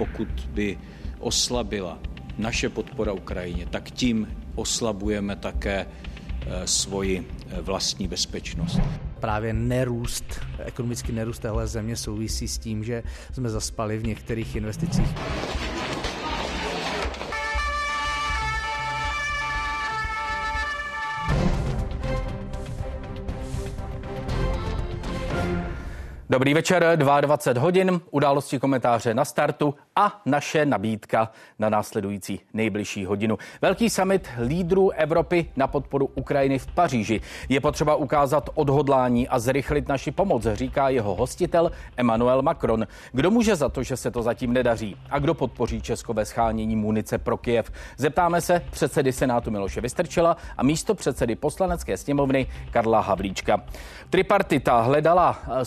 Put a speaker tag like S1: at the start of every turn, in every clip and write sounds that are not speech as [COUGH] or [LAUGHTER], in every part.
S1: Pokud by oslabila naše podpora Ukrajině, tak tím oslabujeme také eh, svoji eh, vlastní bezpečnost.
S2: Právě nerůst, ekonomický nerůst téhle země souvisí s tím, že jsme zaspali v některých investicích.
S3: Dobrý večer, 22 hodin, události komentáře na startu a naše nabídka na následující nejbližší hodinu. Velký summit lídrů Evropy na podporu Ukrajiny v Paříži. Je potřeba ukázat odhodlání a zrychlit naši pomoc, říká jeho hostitel Emmanuel Macron. Kdo může za to, že se to zatím nedaří? A kdo podpoří Česko ve schánění munice pro Kiev? Zeptáme se předsedy Senátu Miloše Vystrčela a místo předsedy poslanecké sněmovny Karla Havlíčka. Tripartita hledala eh,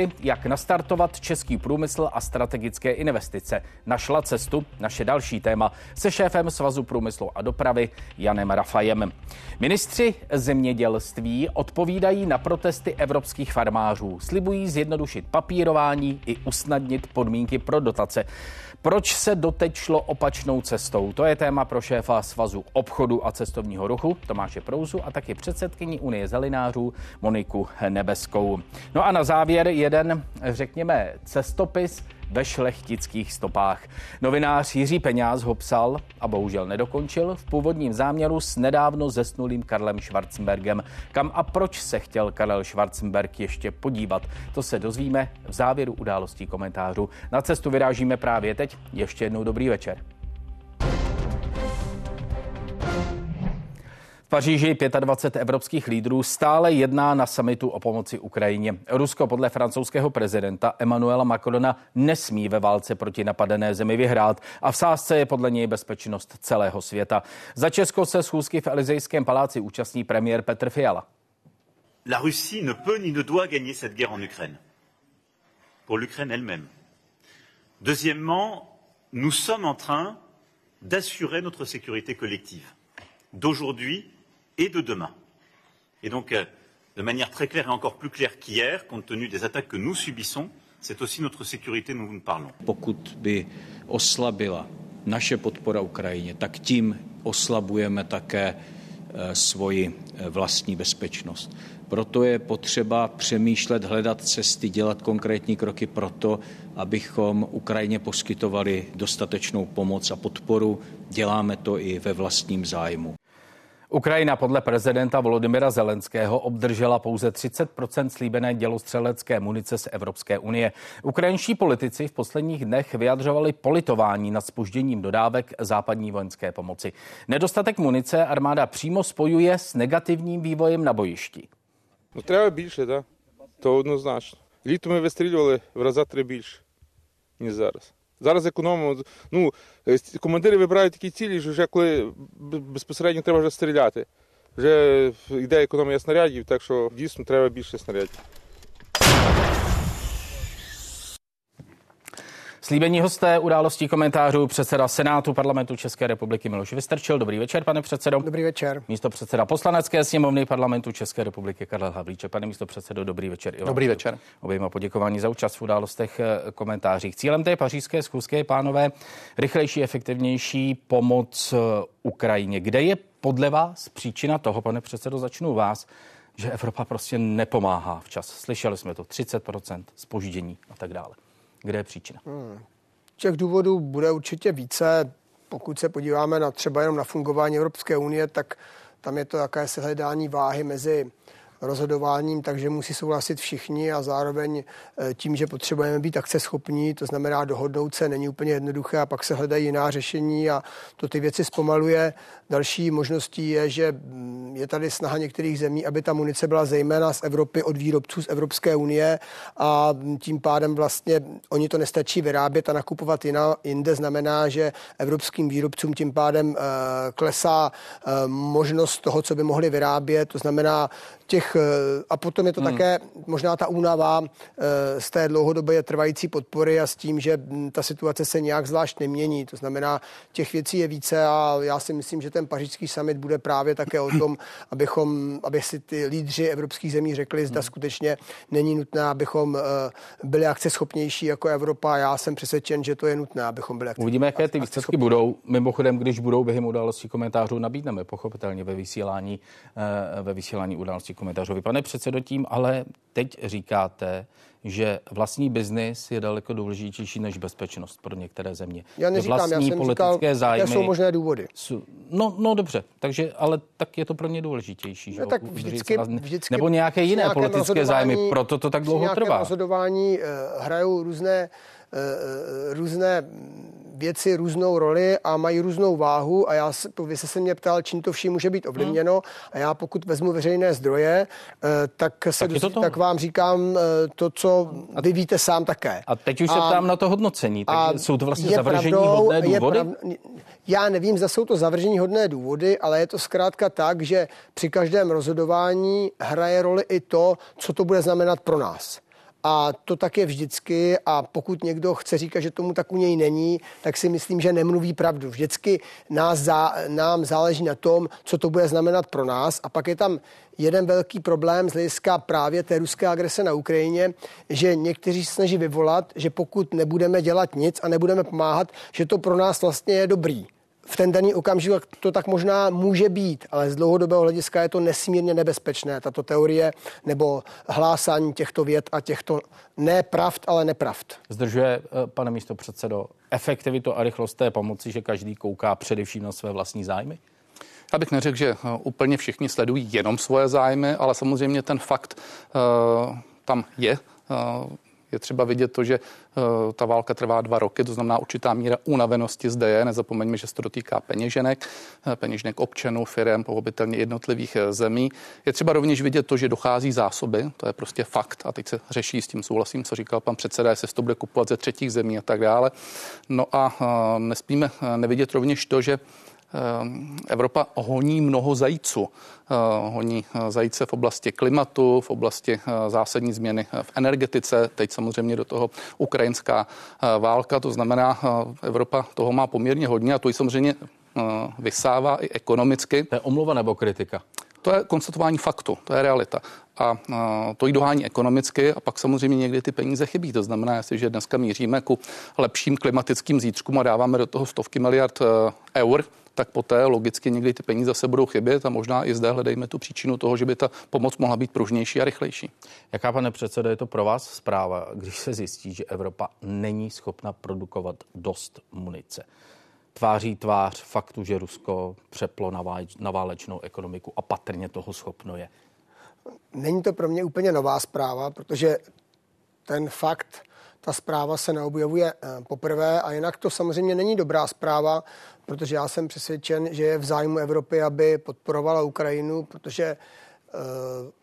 S3: způsoby, jak nastartovat český průmysl a strategické investice. Našla cestu, naše další téma, se šéfem Svazu průmyslu a dopravy Janem Rafajem. Ministři zemědělství odpovídají na protesty evropských farmářů. Slibují zjednodušit papírování i usnadnit podmínky pro dotace. Proč se doteď šlo opačnou cestou? To je téma pro šéfa Svazu obchodu a cestovního ruchu Tomáše Prouzu a taky předsedkyní Unie zelinářů Moniku Nebeskou. No a na závěr jeden, řekněme, cestopis ve šlechtických stopách. Novinář Jiří Peňáz ho psal a bohužel nedokončil v původním záměru s nedávno zesnulým Karlem Schwarzenbergem. Kam a proč se chtěl Karel Schwarzenberg ještě podívat? To se dozvíme v závěru událostí komentářů. Na cestu vyrážíme právě teď. Ještě jednou dobrý večer. Paříži 25 evropských lídrů stále jedná na samitu o pomoci Ukrajině. Rusko podle francouzského prezidenta Emmanuela Macrona nesmí ve válce proti napadené zemi vyhrát a v sázce je podle něj bezpečnost celého světa. Za Česko se schůzky v Elizejském paláci účastní premiér Petr Fiala.
S4: La Russie ne peut ni ne doit gagner cette guerre en Ukraine. Pour l'Ukraine elle-même. Deuxièmement, nous sommes en train d'assurer notre sécurité collective d'aujourd'hui et de demain. Et donc, euh, de manière très claire et encore plus claire qu'hier, compte tenu des attaques que nous subissons, c'est aussi notre sécurité dont nous parlons.
S1: Pokud by oslabila naše podpora Ukrajině, tak tím oslabujeme také eh, svoji eh, vlastní bezpečnost. Proto je potřeba přemýšlet, hledat cesty, dělat konkrétní kroky proto, abychom Ukrajině poskytovali dostatečnou pomoc a podporu. Děláme to i ve vlastním zájmu.
S3: Ukrajina podle prezidenta Volodymyra Zelenského obdržela pouze 30 slíbené dělostřelecké munice z Evropské unie. Ukrajinští politici v posledních dnech vyjadřovali politování nad spožděním dodávek západní vojenské pomoci. Nedostatek munice armáda přímo spojuje s negativním vývojem na bojišti.
S5: No треба більше, да? То однозначно. Літо ми вистрілювали в рази три більше, ніж зараз. Зараз економимо. Ну, командири вибирають такі цілі, що вже коли безпосередньо треба вже стріляти. Вже йде економія снарядів, так що дійсно треба більше снарядів.
S3: Slíbení hosté událostí komentářů předseda Senátu parlamentu České republiky Miloš Vystrčil. Dobrý večer, pane předsedo.
S6: Dobrý večer.
S3: Místo předseda poslanecké sněmovny parlamentu České republiky Karel Havlíček. Pane místo předsedo, dobrý večer.
S6: I dobrý večer.
S3: Oběma poděkování za účast v událostech eh, komentářích. Cílem té pařížské schůzky je, pánové, rychlejší, efektivnější pomoc eh, Ukrajině. Kde je podle vás příčina toho, pane předsedo, začnu vás, že Evropa prostě nepomáhá včas. Slyšeli jsme to, 30% spoždění a tak dále. Kde je příčina? Hmm.
S6: Těch důvodů bude určitě více. Pokud se podíváme na třeba jenom na fungování Evropské unie, tak tam je to jakési hledání váhy mezi rozhodováním, takže musí souhlasit všichni a zároveň eh, tím, že potřebujeme být akceschopní, to znamená dohodnout se, není úplně jednoduché a pak se hledají jiná řešení a to ty věci zpomaluje. Další možností je, že mm, je tady snaha některých zemí, aby ta munice byla zejména z Evropy od výrobců z Evropské unie a tím pádem vlastně oni to nestačí vyrábět a nakupovat jiná, jinde znamená, že evropským výrobcům tím pádem uh, klesá uh, možnost toho, co by mohli vyrábět, to znamená těch těch, a potom je to hmm. také možná ta únava z té dlouhodobé trvající podpory a s tím, že hm, ta situace se nějak zvlášť nemění. To znamená, těch věcí je více a já si myslím, že ten pařížský summit bude právě také o tom, [CLEARS THROAT] abychom, aby si ty lídři evropských zemí řekli, zda hmm. skutečně není nutné, abychom byli akceschopnější jako Evropa. Já jsem přesvědčen, že to je nutné, abychom byli
S3: Uvidíme, jaké ty výsledky budou. Mimochodem, když budou během událostí komentářů, nabídneme pochopitelně ve vysílání, eh, ve vysílání událostí komentářů. Vy, pane předsedo, tím ale teď říkáte, že vlastní biznis je daleko důležitější než bezpečnost pro některé země.
S6: Já neříkám, vlastní já jsem politické říkal, zájmy. jsou možné důvody.
S3: Jsou, no, no dobře, takže, ale tak je to pro ně důležitější. No, že?
S6: tak vždycky, vždycky,
S3: nebo nějaké jiné politické zájmy, proto to tak dlouho trvá.
S6: rozhodování hrajou různé uh, různé věci různou roli a mají různou váhu a já, vy jste se mě ptal, čím to vším může být ovlivněno a já pokud vezmu veřejné zdroje, eh, tak, se tak, dozví, tak vám říkám eh, to, co vy víte sám také.
S3: A teď už a, se ptám na to hodnocení, takže jsou to vlastně zavržení pravdou, hodné důvody? Prav,
S6: já nevím, zda jsou to zavržení hodné důvody, ale je to zkrátka tak, že při každém rozhodování hraje roli i to, co to bude znamenat pro nás. A to tak je vždycky. A pokud někdo chce říkat, že tomu tak u něj není, tak si myslím, že nemluví pravdu. Vždycky nás zá, nám záleží na tom, co to bude znamenat pro nás. A pak je tam jeden velký problém z hlediska právě té ruské agrese na Ukrajině, že někteří se snaží vyvolat, že pokud nebudeme dělat nic a nebudeme pomáhat, že to pro nás vlastně je dobrý v ten daný okamžik to tak možná může být, ale z dlouhodobého hlediska je to nesmírně nebezpečné, tato teorie nebo hlásání těchto věd a těchto nepravd, ale nepravd.
S3: Zdržuje, eh, pane místo předsedo, efektivitu a rychlost té pomoci, že každý kouká především na své vlastní zájmy?
S7: Já bych neřekl, že eh, úplně všichni sledují jenom svoje zájmy, ale samozřejmě ten fakt uh, tam je. Je třeba vidět to, že eh, ta válka trvá dva roky, to znamená určitá míra unavenosti zde je. Nezapomeňme, že se to dotýká peněženek, eh, peněženek občanů, firm, pochopitelně jednotlivých eh, zemí. Je třeba rovněž vidět to, že dochází zásoby, to je prostě fakt. A teď se řeší s tím souhlasím, co říkal pan předseda, jestli se to bude kupovat ze třetích zemí a tak dále. No a nespíme nevidět rovněž to, že Evropa honí mnoho zajíců. Ehm, honí eh, zajíce v oblasti klimatu, v oblasti eh, zásadní změny eh, v energetice, teď samozřejmě do toho ukrajinská válka, to znamená, Evropa toho má poměrně hodně a to ji samozřejmě vysává i ekonomicky.
S3: To je omluva nebo kritika?
S7: To je konstatování faktu, to je realita. A to jí dohání ekonomicky a pak samozřejmě někdy ty peníze chybí. To znamená, jestliže dneska míříme ku lepším klimatickým zítřkům a dáváme do toho stovky miliard eur, tak poté logicky někdy ty peníze se budou chybět a možná i zde hledejme tu příčinu toho, že by ta pomoc mohla být pružnější a rychlejší.
S3: Jaká, pane předsedo, je to pro vás zpráva, když se zjistí, že Evropa není schopna produkovat dost munice? Tváří tvář faktu, že Rusko přeplo na, váleč, na válečnou ekonomiku a patrně toho schopno je.
S6: Není to pro mě úplně nová zpráva, protože ten fakt ta zpráva se neobjevuje eh, poprvé a jinak to samozřejmě není dobrá zpráva, protože já jsem přesvědčen, že je v zájmu Evropy, aby podporovala Ukrajinu, protože eh,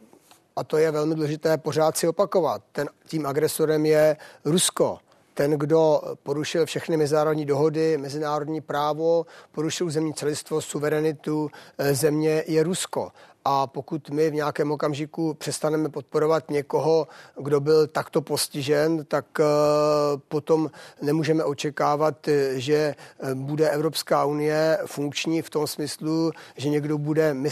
S6: a to je velmi důležité pořád si opakovat. Ten, tím agresorem je Rusko. Ten, kdo porušil všechny mezinárodní dohody, mezinárodní právo, porušil zemní celistvo, suverenitu eh, země, je Rusko. A pokud my v nějakém okamžiku přestaneme podporovat někoho, kdo byl takto postižen, tak eh, potom nemůžeme očekávat, že eh, bude Evropská unie funkční v tom smyslu, že někdo bude eh,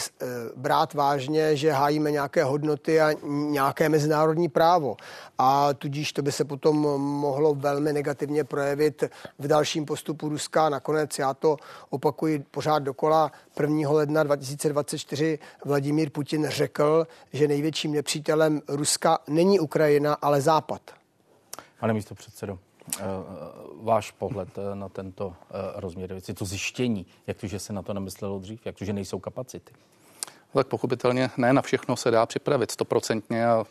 S6: brát vážně, že hájíme nějaké hodnoty a nějaké mezinárodní právo. A tudíž to by se potom mohlo velmi negativně projevit v dalším postupu Ruska. Nakonec já to opakuji pořád dokola 1. ledna 2024 Vladimír Putin řekl, že největším nepřítelem Ruska není Ukrajina, ale Západ.
S3: Pane místo předsedo, eh, váš pohled eh, na tento eh, rozměr věci, to zjištění, jak to, že se na to nemyslelo dřív, jak to, že nejsou kapacity?
S7: Tak pochopitelně ne na všechno se dá připravit stoprocentně a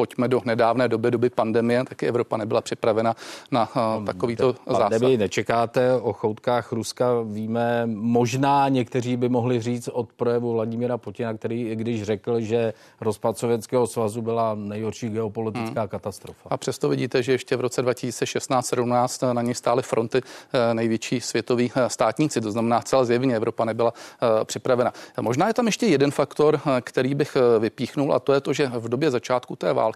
S7: pojďme do nedávné doby, doby pandemie, taky Evropa nebyla připravena na uh, takovýto zásah.
S3: nečekáte o choutkách Ruska, víme, možná někteří by mohli říct od projevu Vladimira Putina, který když řekl, že rozpad Sovětského svazu byla nejhorší geopolitická hmm. katastrofa.
S7: A přesto vidíte, že ještě v roce 2016-17 na ní stály fronty největší světoví státníci, to znamená celá zjevně Evropa nebyla připravena. Možná je tam ještě jeden faktor, který bych vypíchnul, a to je to, že v době začátku té války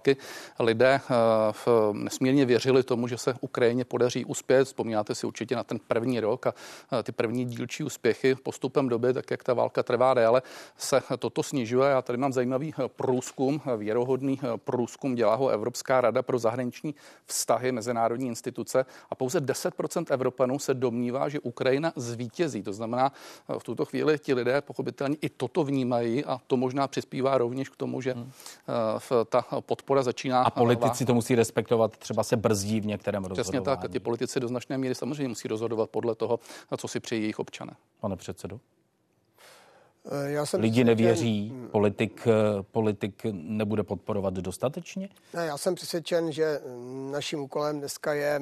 S7: lidé nesmírně věřili tomu, že se Ukrajině podaří uspět. Vzpomínáte si určitě na ten první rok a ty první dílčí úspěchy postupem doby, tak jak ta válka trvá déle, se toto snižuje. Já tady mám zajímavý průzkum, věrohodný průzkum, dělá ho Evropská rada pro zahraniční vztahy, mezinárodní instituce a pouze 10% Evropanů se domnívá, že Ukrajina zvítězí. To znamená, v tuto chvíli ti lidé pochopitelně i toto vnímají a to možná přispívá rovněž k tomu, že hmm. ta podpora začíná.
S3: A politici to musí respektovat, třeba se brzdí v některém rozhodování.
S7: Přesně tak, ti politici do značné míry samozřejmě musí rozhodovat podle toho, co si přejí jejich občané.
S3: Pane předsedo.
S6: Eh, já jsem
S3: Lidi nevěří, politik, eh, politik nebude podporovat dostatečně?
S6: Ne, já jsem přesvědčen, že naším úkolem dneska je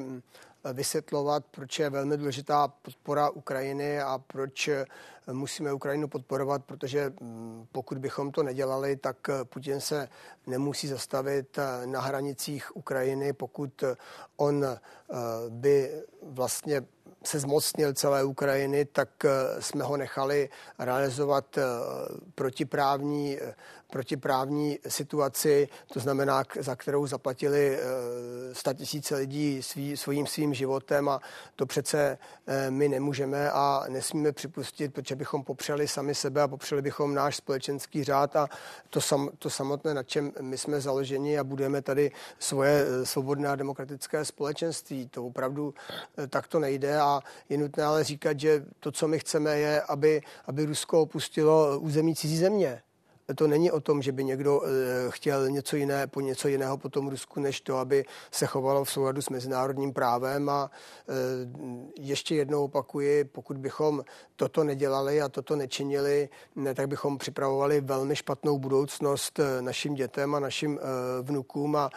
S6: vysvětlovat, proč je velmi důležitá podpora Ukrajiny a proč musíme Ukrajinu podporovat, protože mm, pokud bychom to nedělali, tak Putin se nemusí zastavit na hranicích Ukrajiny, pokud on eh, by vlastně se zmocnil celé Ukrajiny, tak eh, jsme ho nechali realizovat eh, protiprávní protiprávní situaci, to znamená, za kterou zaplatili eh, tisíce lidí svý, svým svým životem a to přece eh, my nemůžeme a nesmíme připustit, protože bychom popřeli sami sebe a popřeli bychom náš společenský řád a to, sam, to samotné, na čem my jsme založeni a budeme tady svoje eh, svobodné a demokratické společenství. To opravdu tak to nejde a je nutné ale říkat, že to, co my chceme, je, aby, aby Rusko opustilo území cizí země to není o tom, že by někdo eh, chtěl něco jiné, po něco jiného po tom Rusku, než to, aby se chovalo v souladu s mezinárodním právem. A eh, ještě jednou opakuji, pokud bychom toto nedělali a toto nečinili, ne, tak bychom připravovali velmi špatnou budoucnost eh, našim dětem a našim vnukům a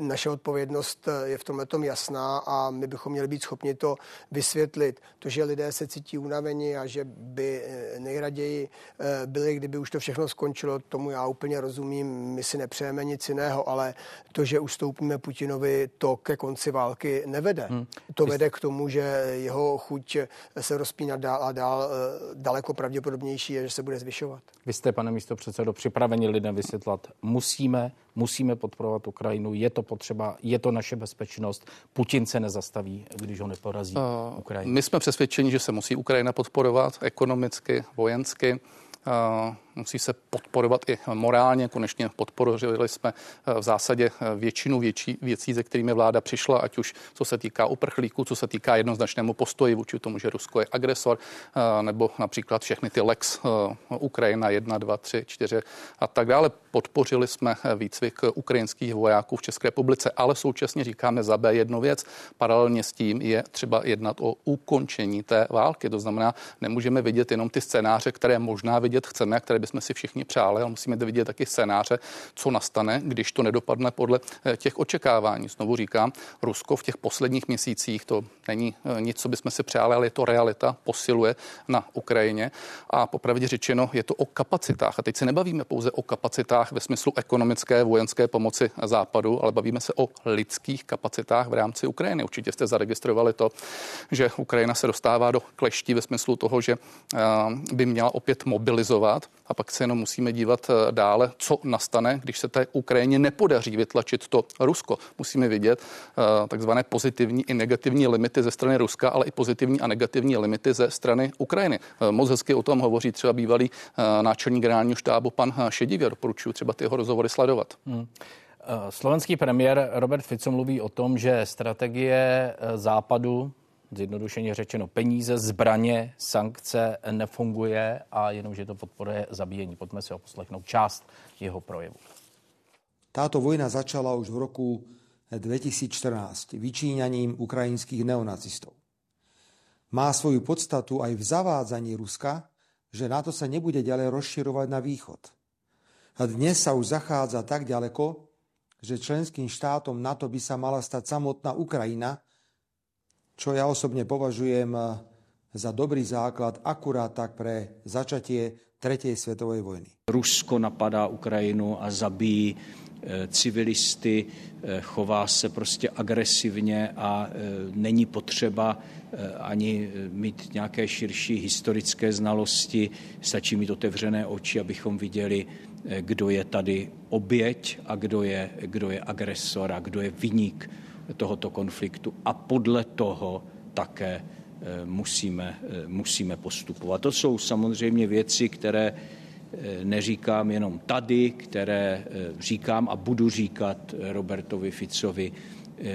S6: naše odpovědnost eh, je v tomhle tom jasná a my bychom měli být schopni to vysvětlit. To, že lidé se cítí unaveni a že by eh, nejraději eh, byli, kdyby už to všechno skončilo, tomu já úplně rozumím. My si nepřejeme nic jiného, ale to, že ustoupíme Putinovi, to ke konci války nevede. Hmm. To vede k tomu, že jeho chuť se rozpínat dál a dál daleko pravděpodobnější je, že se bude zvyšovat.
S3: Vy jste, pane místo předsedo, připraveni lidem vysvětlat, musíme, musíme podporovat Ukrajinu, je to potřeba, je to naše bezpečnost. Putin se nezastaví, když ho neporazí uh, Ukrajina.
S7: My jsme přesvědčeni, že se musí Ukrajina podporovat ekonomicky, vojensky. Uh, musí se podporovat i morálně. Konečně podporovali jsme eh, v zásadě eh, většinu větší věcí, ze kterými vláda přišla, ať už co se týká uprchlíků, co se týká jednoznačnému postoji vůči tomu, že Rusko je agresor, eh, nebo například všechny ty lex Ukrajina 1, 2, 3, 4 a tak dále. Podpořili jsme výcvik ukrajinských vojáků v České republice, ale současně říkáme za B jednu věc. Paralelně s tím je třeba jednat o ukončení té války. To znamená, nemůžeme vidět jenom ty scénáře, které možná vidět chceme, které bychom si všichni přáli, ale musíme vidět taky scénáře, co nastane, když to nedopadne podle eh, těch očekávání. Znovu říkám, Rusko v těch posledních měsících, to není eh, nic, co bychom si přáli, ale je to realita, posiluje na Ukrajině a popravdě řečeno je to o kapacitách. A teď se nebavíme pouze o kapacitách ve smyslu ekonomické, vojenské pomoci západu, ale bavíme se o lidských kapacitách v rámci Ukrajiny. Určitě jste zaregistrovali to, že Ukrajina se dostává do kleští ve smyslu toho, že eh, by měla opět mobilizovat a pak se jenom musíme dívat eh, dále, co nastane, když se té Ukrajině nepodaří vytlačit to Rusko. Musíme vidět eh, takzvané pozitivní i negativní limity ze strany Ruska, ale i pozitivní a negativní limity ze strany Ukrajiny. Eh, moc hezky o tom hovoří třeba bývalý náčelník generálního štábu pan Šedivě. Doporučuji třeba ty jeho rozhovory sledovat. Hmm.
S3: Slovenský premiér Robert Fico mluví o tom, že strategie západu zjednodušeně řečeno peníze, zbraně, sankce nefunguje a jenom, že to podporuje zabíjení. Pojďme si ho poslechnout část jeho projevu.
S8: Táto vojna začala už v roku 2014 vyčíňaním ukrajinských neonacistov. Má svoju podstatu aj v zavádzaní Ruska, že NATO sa nebude ďalej rozširovať na východ. A dnes sa už zachádza tak ďaleko, že členským štátom NATO by sa mala stať samotná Ukrajina, čo ja osobne považujem za dobrý základ akurát tak pre začatie tretej svetovej vojny.
S1: Rusko napadá Ukrajinu a zabíjí eh, civilisty, eh, chová se prostě agresivně a eh, není potřeba ani mít nějaké širší historické znalosti, stačí mít otevřené oči, abychom viděli, kdo je tady oběť a kdo je, kdo je agresor a kdo je vyník tohoto konfliktu. A podle toho také Eh, musíme, eh, musíme postupovat. To jsou samozřejmě věci, které eh, neříkám jenom tady, které říkám a budu říkat Robertovi Ficovi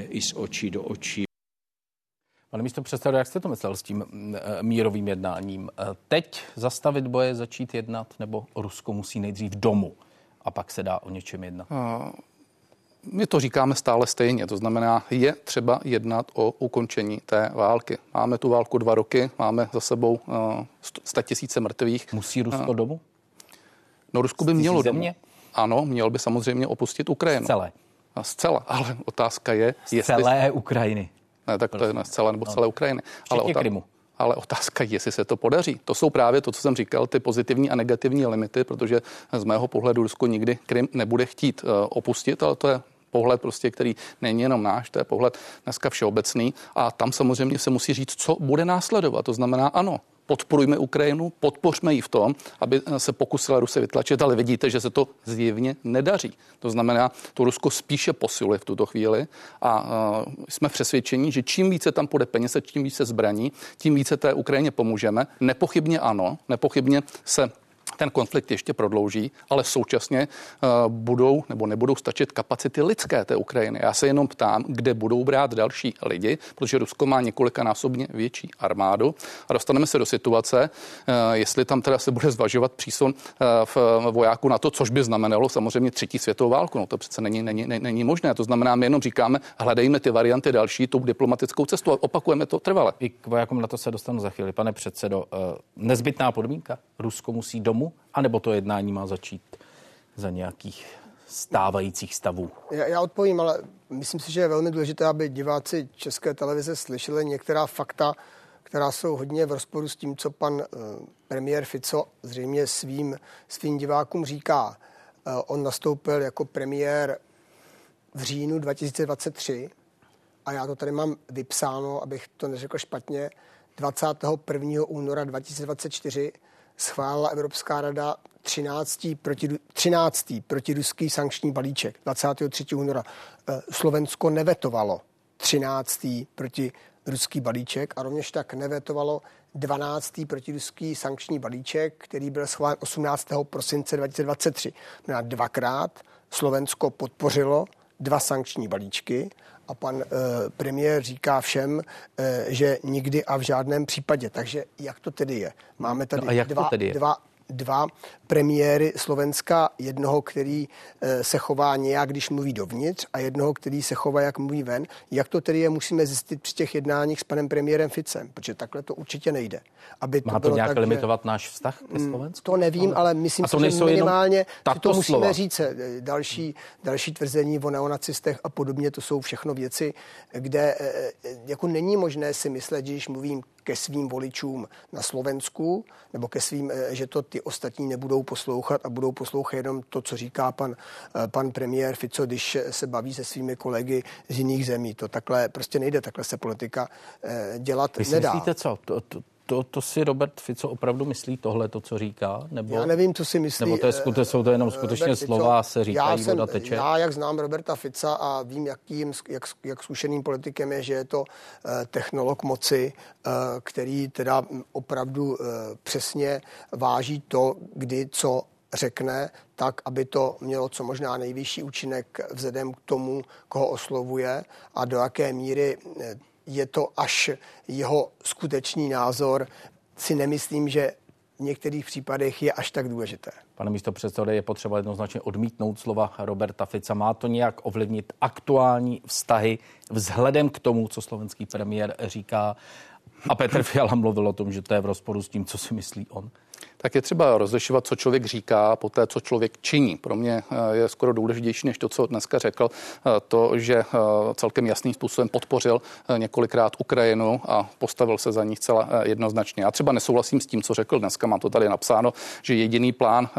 S1: i z očí do očí.
S3: Pane místo předsedo, jak jste to myslel s tím mírovým jednáním? Teď zastavit boje, začít jednat, nebo Rusko musí nejdřív domů a pak se dá o něčem jednat?
S7: My to říkáme stále stejně, to znamená, je třeba jednat o ukončení té války. Máme tu válku dva roky, máme za sebou 100 tisíce mrtvých.
S3: Musí Rusko domů?
S7: No, Rusko by mělo země? domů. Ano, měl by samozřejmě opustit Ukrajinu.
S3: Celé.
S7: Zcela, ale otázka je,
S3: z jestli... celé Ukrajiny.
S7: Ne, tak to je ne zcela nebo no. celé Ukrajiny.
S3: Ale, otá... Krymu.
S7: Ale otázka je, jestli se to podaří. To jsou právě to, co jsem říkal, ty pozitivní a negativní limity, protože z mého pohledu Rusko nikdy Krym nebude chtít uh, opustit, ale to je pohled, prostě, který není jenom náš, to je pohled dneska všeobecný. A tam samozřejmě se musí říct, co bude následovat. To znamená, ano, podporujme Ukrajinu, podpořme ji v tom, aby se pokusila Rusy vytlačit, ale vidíte, že se to zjevně nedaří. To znamená, to Rusko spíše posiluje v tuto chvíli a uh, jsme přesvědčeni, že čím více tam půjde peněz, tím více zbraní, tím více té Ukrajině pomůžeme. Nepochybně ano, nepochybně se ten konflikt ještě prodlouží, ale současně uh, budou nebo nebudou stačit kapacity lidské té Ukrajiny. Já se jenom ptám, kde budou brát další lidi, protože Rusko má několikanásobně větší armádu a dostaneme se do situace, uh, jestli tam teda se bude zvažovat přísun uh, v vojáku na to, což by znamenalo samozřejmě třetí světovou válku. No to přece není, není, není, možné. To znamená, my jenom říkáme, hledejme ty varianty další tou diplomatickou cestu a opakujeme to trvale.
S3: I k vojákům na to se dostanu za chvíli. Pane předsedo, nezbytná podmínka. Rusko musí domů anebo to jednání má začít za nějakých stávajících stavů?
S6: Já, já odpovím, ale myslím si, že je velmi důležité, aby diváci České televize slyšeli některá fakta, která jsou hodně v rozporu s tím, co pan uh, premiér Fico zřejmě svým, svým divákům říká. Uh, on nastoupil jako premiér v říjnu 2023 a já to tady mám vypsáno, abych to neřekl špatně, 21. února 2024 schválila Evropská rada 13. Proti, 13. protiruský sankční balíček 23. února. Eh, Slovensko nevetovalo 13. proti ruský balíček a rovněž tak nevetovalo 12. protiruský sankční balíček, který byl schválen 18. prosince 2023. Na dvakrát Slovensko podpořilo dva sankční balíčky a pan e, premiér říká všem, e, že nikdy a v žádném případě. Takže jak to tedy je? Máme tady no dva, dva, dva premiéry Slovenska, jednoho, který eh, se chová nějak, když mluví dovnitř a jednoho, který se chová, jak mluví ven. Jak to tedy je, musíme zjistit při těch jednáních s panem premiérem Ficem, protože takhle to určitě nejde.
S3: Aby Má to, to nějak tak, limitovat že... náš vztah ke mm, Slovensku?
S6: To nevím, ale myslím si, že minimálně to musíme slova. říct. Eh, další, další tvrzení o neonacistech a podobně, to jsou všechno věci, kde eh, jako není možné si myslet, že když mluvím ke svým voličům na Slovensku, nebo ke svým, že to ty ostatní nebudou budou poslouchat a budou poslouchat jenom to, co říká pan, eh, pan premiér Fico, když se baví se svými kolegy z jiných zemí. To takhle prostě nejde, takhle se politika eh, dělat
S3: Vy
S6: nedá.
S3: Myslíte co? To, to, to, to si Robert Fico opravdu myslí tohle, to, co říká?
S6: Nebo, já nevím, co si myslí.
S3: Nebo to je, skute, jsou to jenom skutečně Robert slova, Fico, se říkají, já jsem, voda teče?
S6: Já, jak znám Roberta Fica a vím, jakým, jak, jak zkušeným politikem je, že je to uh, technolog moci, uh, který teda opravdu přesně váží to, kdy co řekne, tak, aby to mělo co možná nejvyšší účinek vzhledem k tomu, koho oslovuje a do jaké míry je to až jeho skutečný názor, si nemyslím, že v některých případech je až tak důležité.
S3: Pane místo předsedo, je potřeba jednoznačně odmítnout slova Roberta Fica. Má to nějak ovlivnit aktuální vztahy vzhledem k tomu, co slovenský premiér říká A Petr Fiala mluvil o tom, že to je v rozporu s tím, co si myslí on
S7: tak je třeba rozlišovat, co člověk říká, po té, co člověk činí. Pro mě eh, je skoro důležitější než to, co dneska řekl, eh, to, že eh, celkem jasným způsobem podpořil několikrát Ukrajinu a postavil se za ní zcela jednoznačně. Já třeba nesouhlasím s tím, co řekl dneska, mám to tady napsáno, že jediný plán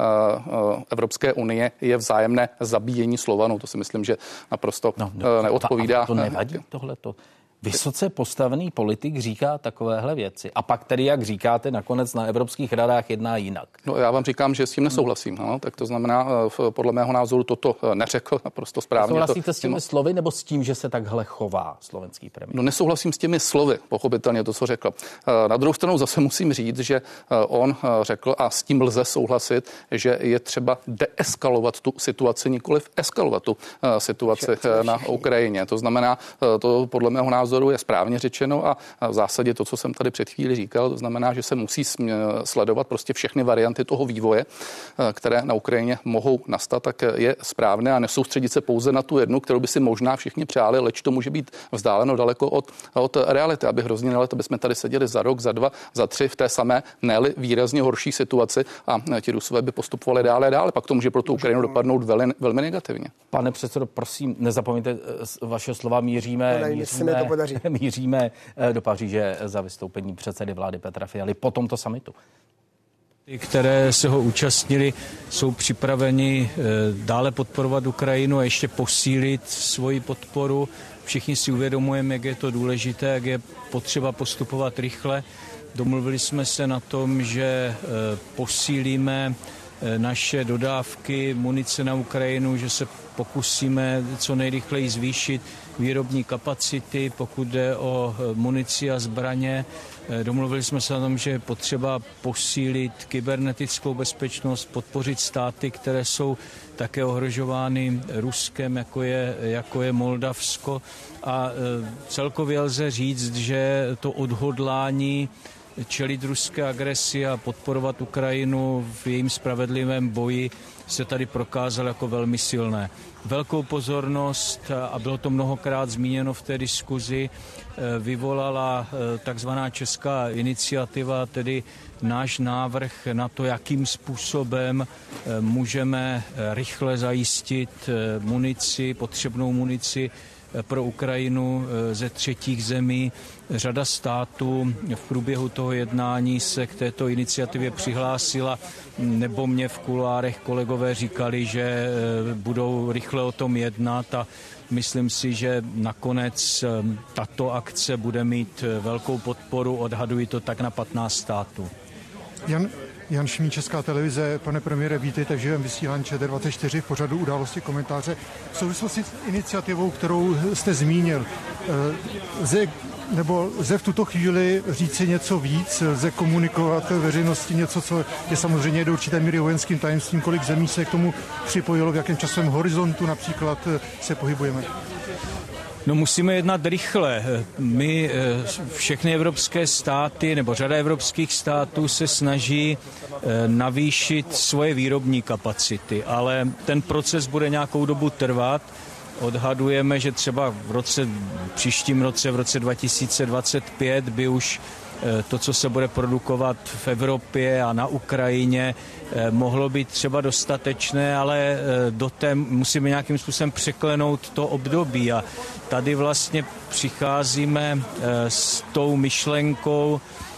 S7: Evropské unie je vzájemné zabíjení Slovanů. To si myslím, že naprosto no, no, neodpovídá.
S3: To nevadí tohleto vysoce postavený politik říká takovéhle věci. A pak tedy, jak říkáte, nakonec na evropských radách jedná jinak.
S7: No já vám říkám, že s tím nesouhlasím. No. Tak to znamená, eh, podle mého názoru toto eh, neřekl [LAUGHS] naprosto správně.
S3: Souhlasíte to, s těmi no. slovy nebo s tím, že se takhle chová slovenský premiér?
S7: No nesouhlasím s těmi slovy, pochopitelně to, co řekl. Eh, na druhou stranu zase musím říct, že on řekl a s tím lze souhlasit, že je třeba deeskalovat tu situaci, nikoli eskalovat tu situaci na Ukrajině. To znamená, to podle mého názoru názoru je správně řečeno a v zásadě to, co jsem tady před chvíli říkal, to znamená, že se musí sledovat prostě všechny varianty toho vývoje, eh, které na Ukrajině mohou nastat, tak je správné a nesoustředit se pouze na tu jednu, kterou by si možná všichni přáli, leč to může být vzdáleno daleko od, od reality, aby hrozně nelet, aby jsme tady seděli za rok, za dva, za tři v té samé, ne výrazně horší situaci a ti Rusové by postupovali dále a dále. Pak to může pro tu Ukrajinu dopadnout velmi, velmi negativně.
S3: Pane předsedo, prosím, nezapomeňte eh, vaše slova, míříme, míříme podaří. [LAUGHS] Míříme eh, do Paříže za vystoupení předsedy vlády Petra Fialy po tomto samitu
S1: které se ho účastnili, jsou připraveni eh, dále podporovat Ukrajinu a ještě posílit svoji podporu. Všichni si uvědomujeme, jak je to důležité, jak je potřeba postupovat rychle. Domluvili jsme se na tom, že eh, posílíme naše dodávky munice na Ukrajinu, že se pokusíme co nejrychleji zvýšit výrobní kapacity, pokud jde o e, munici a zbraně. E, domluvili jsme se na tom, že je potřeba posílit kybernetickou bezpečnost, podpořit státy, které jsou také ohrožovány Ruskem, jako je, jako je Moldavsko. A celkově lze říct, že to odhodlání čelit ruské agresi a podporovat Ukrajinu v jejím spravedlivém boji se tady prokázal jako velmi silné. Velkou pozornost, a bylo to mnohokrát zmíněno v té diskuzi, eh, vyvolala eh, takzvaná česká iniciativa, tedy náš návrh na to, jakým způsobem eh, můžeme rychle zajistit munici, potřebnou munici pro Ukrajinu eh, ze třetích zemí. Řada států v průběhu toho jednání se k této iniciativě přihlásila, nebo mě v kuloárech kolegové říkali, že eh, budou rychle o tom jednat a myslím si, že nakonec eh, tato akce bude mít velkou podporu, odhaduji to tak na 15 států.
S9: Jan, Jan Šmí, Česká televize. Pane premiére, vítejte v živém vysílání ČT24 v pořadu události komentáře. V souvislosti s iniciativou, kterou jste zmínil, eh, lze, nebo lze v tuto chvíli říci něco víc, lze komunikovat veřejnosti něco, co je samozřejmě do určité míry vojenským tajemstvím, kolik zemí se k tomu připojilo, v jakém časovém horizontu například eh, se pohybujeme?
S1: No musíme jednat rychle. My eh, všechny evropské státy nebo řada evropských států se snaží eh, navýšit svoje výrobní kapacity, ale ten proces bude nějakou dobu trvat. Odhadujeme, že třeba v roce, příštím roce, v roce 2025 by už to, co se bude produkovat v Evropě a na Ukrajině, eh, mohlo být třeba dostatečné, ale eh, do té musíme nějakým způsobem překlenout to období. A tady vlastně přicházíme s tou myšlenkou, Eh,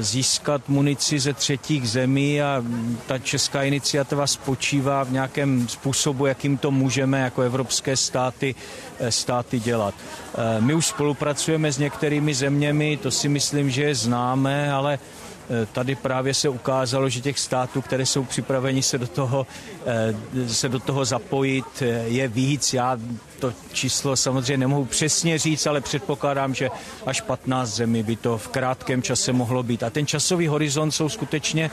S1: získat munici ze třetích zemí a ta česká iniciativa spočívá v nějakém způsobu, jakým to můžeme jako evropské státy, eh, státy dělat. Eh, my už spolupracujeme s některými zeměmi, to si myslím, že je známe, ale Eh, tady právě se ukázalo, že těch států, které jsou připraveni se do toho, eh, se do toho zapojit, eh, je víc. Já to číslo samozřejmě nemohu přesně říct, ale předpokládám, že až 15 zemí by to v krátkém čase mohlo být. A ten časový horizont jsou skutečně,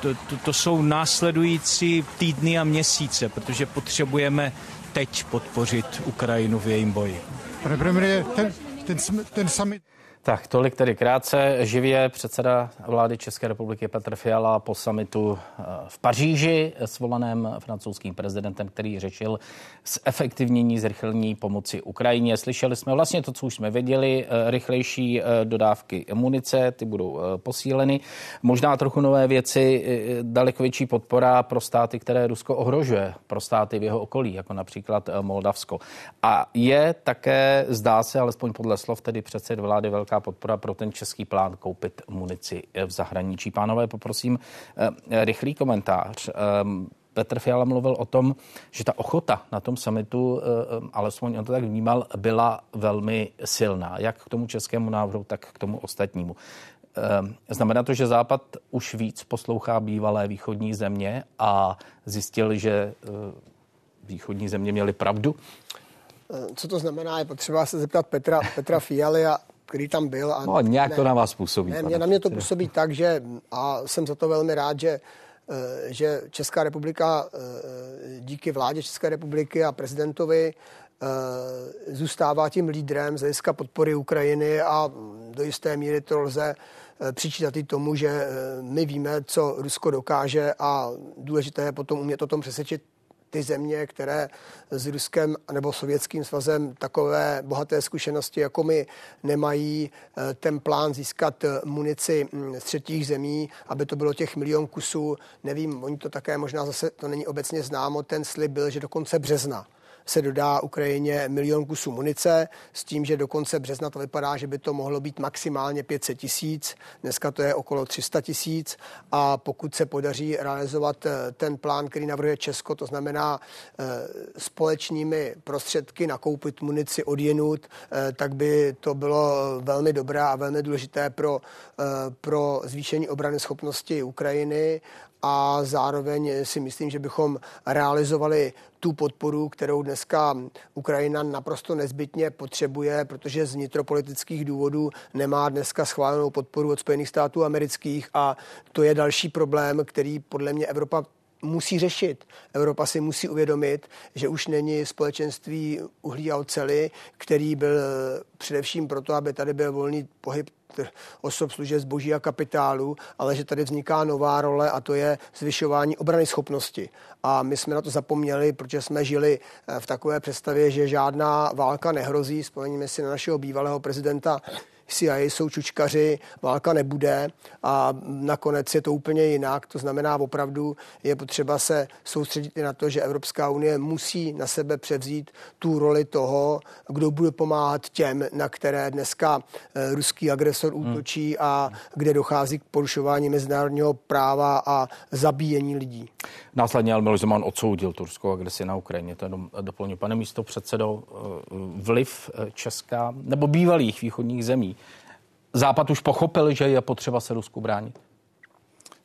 S1: to, to, to jsou následující týdny a měsíce, protože potřebujeme teď podpořit Ukrajinu v jejím boji.
S9: Pane premiére, ten, ten, ten summit
S3: Tak, tolik tedy krátce. Živě předseda vlády České republiky Petr Fiala po samitu eh, v Paříži, svolaném francouzským prezidentem, který řešil zefektivnění, zrychlení pomoci Ukrajině. Slyšeli jsme vlastně to, co už jsme věděli, eh, rychlejší eh, dodávky munice, ty budou posíleny. Možná trochu nové věci, daleko větší podpora pro státy, které Rusko ohrožuje, pro státy v jeho okolí, jako například Moldavsko. A je také, zdá se, alespoň podle slov tedy předsed vlády velká velká podpora pro ten český plán koupit munici v zahraničí. Pánové, poprosím eh, rychlý komentář. Ehm, Petr Fiala mluvil o tom, že ta ochota na tom samitu, eh, eh, alespoň on to tak vnímal, byla velmi silná. Jak k tomu českému návrhu, tak k tomu ostatnímu. Znamená to, že Západ už víc poslouchá bývalé východní země a zjistil, že východní země měly pravdu?
S6: Co to znamená? Je potřeba se zeptat Petra, Petra Fialy a který tam byl.
S3: A no, nějak ne, to na vás působí.
S6: Ne, mě, na mě to působí tak, že, a jsem za to velmi rád, že eh, že Česká republika eh, díky vládě České republiky a prezidentovi eh, zůstává tím lídrem z hlediska podpory Ukrajiny a do jisté míry to lze přičítat i tomu, že my víme, co Rusko dokáže a důležité je potom umět o tom přesvědčit ty země, které s Ruskem nebo Sovětským svazem takové bohaté zkušenosti jako my nemají, eh, ten plán získat munici hm, z třetích zemí, aby to bylo těch milion kusů, nevím, oni to také možná zase, to není obecně známo, ten slib byl, že do konce března se dodá Ukrajině milion kusů munice s tím, že do konce března to vypadá, že by to mohlo být maximálně 500 tisíc. Dneska to je okolo 300 tisíc a pokud se podaří realizovat eh, ten plán, který navrhuje Česko, to znamená eh, společnými prostředky nakoupit munici od jinut, eh, tak by to bylo velmi dobré a velmi důležité pro, pro zvýšení obrany schopnosti Ukrajiny a zároveň si myslím, že bychom realizovali tu podporu, kterou dneska Ukrajina naprosto nezbytně potřebuje, protože z vnitropolitických důvodů nemá dneska schválenou podporu od Spojených států amerických a to je další problém, který podle mě Evropa musí řešit. Evropa si musí uvědomit, že už není společenství uhlí a ocely, který byl především proto, aby tady byl volný pohyb osob, služeb, zboží a kapitálu, ale že tady vzniká nová role a to je zvyšování obrany schopnosti. A my jsme na to zapomněli, protože jsme žili eh, v takové představě, že žádná válka nehrozí. Vzpomeňme si na našeho bývalého prezidenta CIA jsou čučkaři, válka nebude a nakonec je to úplně jinak. To znamená, opravdu je potřeba se soustředit i na to, že Evropská unie musí na sebe převzít tu roli toho, kdo bude pomáhat těm, na které dneska eh, ruský agresor hmm. útočí a kde dochází k porušování mezinárodního práva a zabíjení lidí.
S3: Následně ale Miloš Zeman odsoudil turskou agresi na Ukrajině. To jenom doplňu. Pane místo předsedo, eh, vliv eh, Česka nebo bývalých východních zemí Západ už pochopil, že je potřeba se Rusku bránit?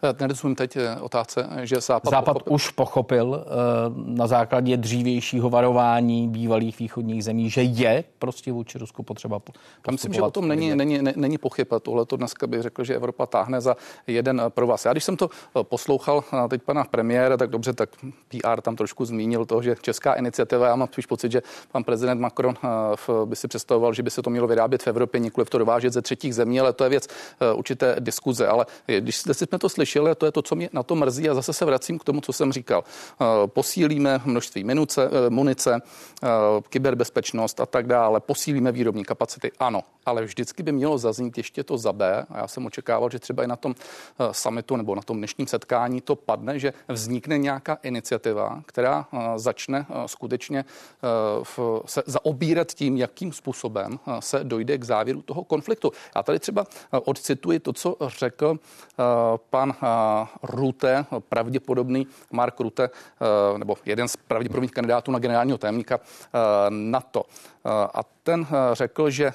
S7: Eh, nerozumím teď eh, otázce, že Západ,
S3: Západ pochopil. už pochopil eh, na základě dřívějšího varování bývalých východních zemí, že je prostě vůči Rusku potřeba
S7: Já myslím, že o tom není, není, není pochyb. Tohle to dneska bych řekl, že Evropa táhne za jeden pro vás. Já když jsem to poslouchal teď pana premiéra, tak dobře, tak PR tam trošku zmínil to, že česká iniciativa, já mám spíš pocit, že pan prezident Macron by si představoval, že by se to mělo vyrábět v Evropě, nikoli to dovážet ze třetích zemí, ale to je věc určité diskuze. Ale když jsme to slyšeli, slyšeli a to je to, co mě na to mrzí a zase se vracím k tomu, co jsem říkal. Eh, posílíme množství minuce, eh, munice, eh, kyberbezpečnost a tak dále, posílíme výrobní kapacity, ano, ale vždycky by mělo zaznít ještě to za B a já jsem očekával, že třeba i na tom summitu nebo na tom dnešním setkání to padne, že vznikne nějaká iniciativa, která začne skutečně se zaobírat tím, jakým způsobem se dojde k závěru toho konfliktu. Já tady třeba odcituji to, co řekl pan Rute, pravděpodobný Mark Rute, nebo jeden z pravděpodobných kandidátů na generálního tajemníka NATO. A ten řekl, že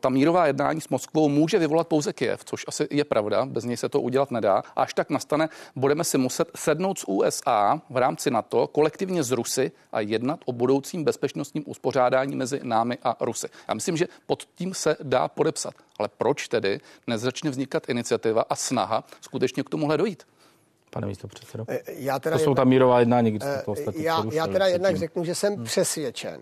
S7: ta mírová jednání s Moskvou může vyvolat pouze Kiev, což asi je pravda, bez něj se to udělat nedá. A až tak nastane, budeme si muset sednout s USA v rámci NATO kolektivně z Rusy a jednat o budoucím bezpečnostním uspořádání mezi námi a Rusy. Já myslím, že pod tím se dá podepsat. Ale proč tedy nezačne vznikat iniciativa a snaha skutečně k tomuhle dojít?
S3: Pane místo předsedo.
S6: Eh, já teda
S3: to jsou ta mírová jednání, kdy
S6: to eh, Já, já teda jednak řeknu, že jsem hmm. přesvědčen,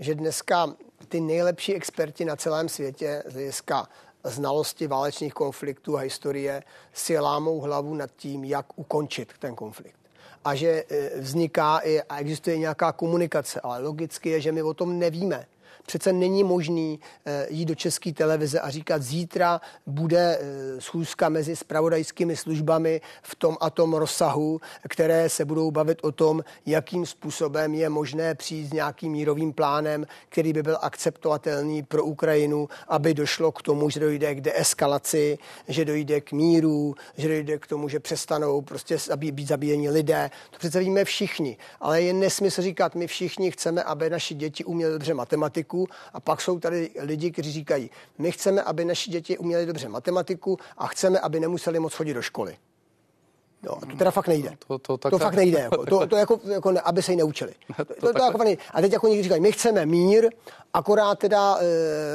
S6: že dneska ty nejlepší experti na celém světě z hlediska znalosti válečných konfliktů a historie si lámou hlavu nad tím, jak ukončit ten konflikt. A že e, vzniká i a existuje nějaká komunikace, ale logicky je, že my o tom nevíme. Přece není možný eh, jít do české televize a říkat, zítra bude eh, schůzka mezi spravodajskými službami v tom a tom rozsahu, které se budou bavit o tom, jakým způsobem je možné přijít s nějakým mírovým plánem, který by byl akceptovatelný pro Ukrajinu, aby došlo k tomu, že dojde k deeskalaci, že dojde k míru, že dojde k tomu, že přestanou prostě být zabíjeni lidé. To přece víme všichni. Ale je nesmysl říkat, my všichni chceme, aby naši děti uměli dobře matematiku, a pak jsou tady lidi, kteří říkají, my chceme, aby naši děti uměli dobře matematiku a chceme, aby nemuseli moc chodit do školy. No, to teda fakt nejde. To, to, tak, to fakt nejde. Jako. To, to jako, jako ne, aby se jí neučili. [LAUGHS] To, to, to jako nejde. A teď jako někdy říkají, my chceme mír, akorát teda e,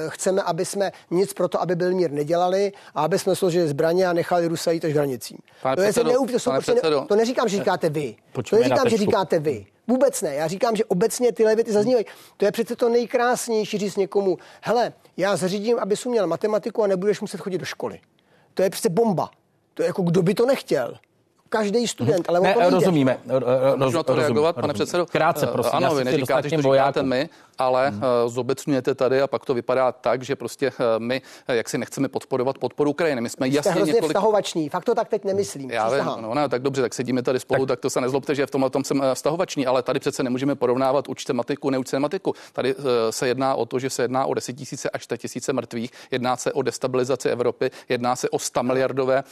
S6: chceme, aby jsme nic pro to, aby byl mír, nedělali a aby jsme složili zbraně a nechali Rusa jít až hranicím.
S7: Pane to, předsedo, je, to, jsou
S6: prostě ne, to neříkám, že říkáte vy. Počkej to neříkám, že říkáte vy. Vůbec ne. Já říkám, že obecně tyhle věty zaznívají. To je přece to nejkrásnější říct někomu, hele, já zařídím, abys uměl matematiku a nebudeš muset chodit do školy. To je přece bomba. To je jako, kdo by to nechtěl každý student, ale
S3: ne,
S6: to
S3: rozumíme.
S7: Roz, na to reagovat, pane předsedo?
S3: Krátce, prosím.
S7: Ano, vy neříkáte, že to říkáte my, ale hmm. zobecňujete tady a pak to vypadá tak, že prostě eh, my eh, jak si nechceme podporovat podporu Ukrajiny. My jsme jasně
S6: hrozně několik... vztahovační, fakt to tak teď nemyslím.
S7: Já vím, no, ne, tak dobře, tak sedíme tady spolu, tak, tak to se nezlobte, že v tomhle tom jsem vztahovační, ale tady přece nemůžeme porovnávat učte matiku, neučte matiku. Tady se jedná o to, že se jedná o 10 tisíce až 4 tisíce mrtvých, jedná se o destabilizaci Evropy, jedná se o 100 miliardové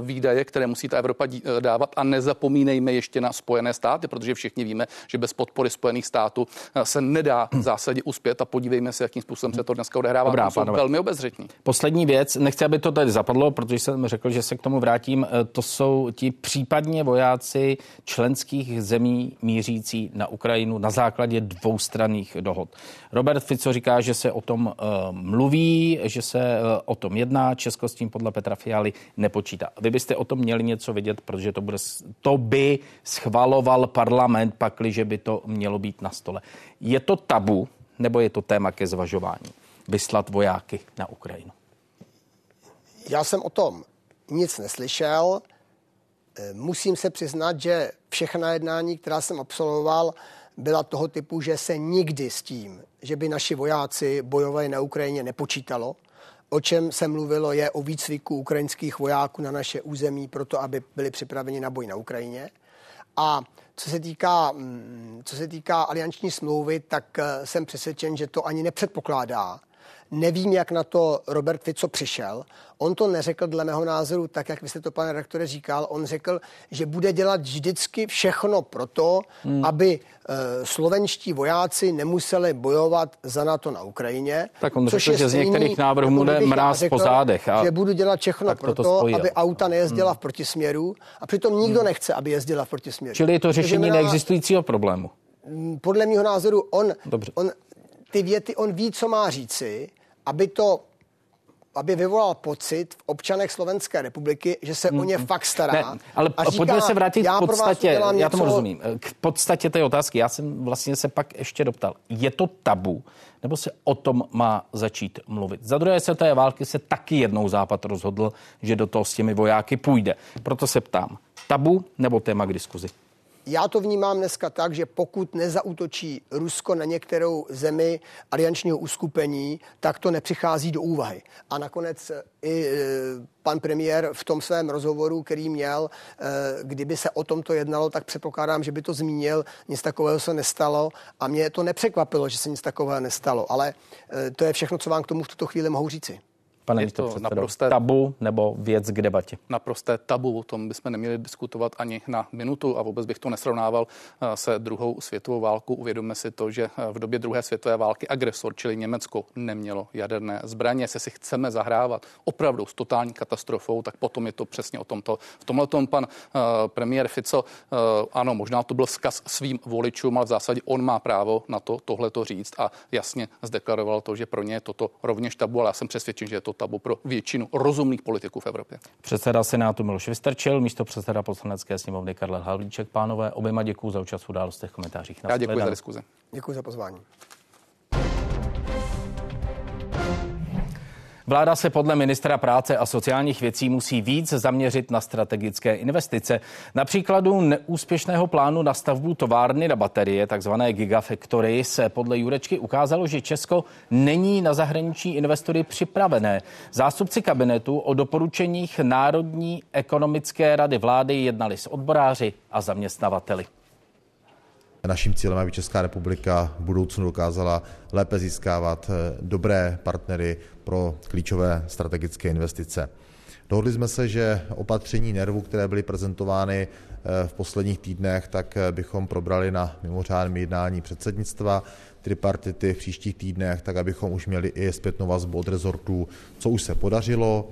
S7: výdaje, které musí ta Evropa dávat a nezapomínejme ještě na Spojené státy, protože všichni víme, že bez podpory Spojených států se nedá v zásadě uspět a podívejme se, jakým způsobem se to dneska odehrává. Dobrá, jsou velmi obezřetní.
S3: Poslední věc, nechci, aby to tady zapadlo, protože jsem řekl, že se k tomu vrátím. E, to jsou ti případně vojáci členských zemí mířící na Ukrajinu na základě dvoustranných dohod. Robert Fico říká, že se o tom uh, mluví, že se uh, o tom jedná. Česko s tím podle Petra Fialy nepočítá. Vy byste o tom měli něco vědět, protože to, bude, to by schvaloval parlament, pakliže by to mělo být na stole. Je to tabu nebo je to téma ke zvažování? Vyslat vojáky na Ukrajinu.
S6: Já jsem o tom nic neslyšel. E, musím se přiznat, že všechna jednání, která jsem absolvoval, byla toho typu, že se nikdy s tím, že by naši vojáci bojovali na Ukrajině, nepočítalo. O čem se mluvilo, je o výcviku ukrajinských vojáků na naše území, proto aby byli připraveni na boj na Ukrajině. A co se týká, mm, co se týká alianční smlouvy, tak eh, jsem přesvědčen, že to ani nepředpokládá. Nevím, jak na to Robert Fico přišel. On to neřekl dle mého názoru tak, jak vy jste to, pane redaktore, říkal. On řekl, že bude dělat vždycky všechno proto, hmm. aby uh, slovenští vojáci nemuseli bojovat za NATO na Ukrajině.
S3: Tak on řekl, že z některých návrhů bude mráz řekl, po zádech.
S6: A... Že budu dělat všechno proto, to aby auta nejezdila hmm. v protisměru a přitom nikdo hmm. nechce, aby jezdila v protisměru.
S3: Čili je to řešení to neexistujícího problému.
S6: Mm, podle mého názoru on, Dobře. on ty věty, on ví, co má říci, aby to aby vyvolal pocit v občanech Slovenské republiky, že se mm. o ně fakt stará. Ne,
S3: ale a říká, pojďme se vrátit k podstatě, já něco... tomu rozumím, k podstatě té otázky. Já jsem vlastně se pak ještě doptal. Je to tabu, nebo se o tom má začít mluvit? Za druhé světové války se taky jednou Západ rozhodl, že do toho s těmi vojáky půjde. Proto se ptám, tabu nebo téma k diskuzi?
S6: Já to vnímám dneska tak, že pokud nezautočí Rusko na některou zemi aliančního uskupení, tak to nepřichází do úvahy. A nakonec i e, pan premiér v tom svém rozhovoru, který měl, e, kdyby se o tomto jednalo, tak předpokládám, že by to zmínil. Nic takového se nestalo a mě to nepřekvapilo, že se nic takového nestalo. Ale e, to je všechno, co vám k tomu v tuto chvíli mohu říci.
S3: Pane je to naprosté tabu nebo věc k debatě?
S7: Naprosté tabu, o tom bychom neměli diskutovat ani na minutu a vůbec bych to nesrovnával eh, se druhou světovou válkou. Uvědomme si to, že eh, v době druhé světové války agresor, čili Německo, nemělo jaderné zbraně. Se si chceme zahrávat opravdu s totální katastrofou, tak potom je to přesně o tomto. V tomhle tom pan uh, premiér Fico, uh, ano, možná to byl zkaz svým voličům, ale v zásadě on má právo na to tohle to říct a jasně zdeklaroval to, že pro ně je toto rovněž tabu, ale já jsem přesvědčen, že je to tabu pro většinu rozumných politiků v Evropě.
S3: Předseda Senátu Miloš Vystrčil, místo předseda poslanecké sněmovny Karel Havlíček. Pánové, oběma děkuji za účast v událostech komentářích.
S7: Já děkuji za diskuzi.
S6: Děkuji za pozvání.
S3: Vláda se podle ministra práce a sociálních věcí musí víc zaměřit na strategické investice. Na příkladu neúspěšného plánu na stavbu továrny na baterie, takzvané Gigafactory, se podle Jurečky ukázalo, že Česko není na zahraniční investory připravené. Zástupci kabinetu o doporučeních Národní ekonomické rady vlády jednali s odboráři a zaměstnavateli.
S10: Naším cílem, aby Česká republika v budoucnu dokázala lépe získávat eh, dobré partnery pro klíčové strategické investice. Dohodli jsme se, že opatření nervu, které byly prezentovány eh, v posledních týdnech, tak eh, bychom probrali na mimořádném jednání předsednictva tripartity v příštích týdnech, tak abychom už měli i zpětnou vazbu od rezortů, co už se podařilo,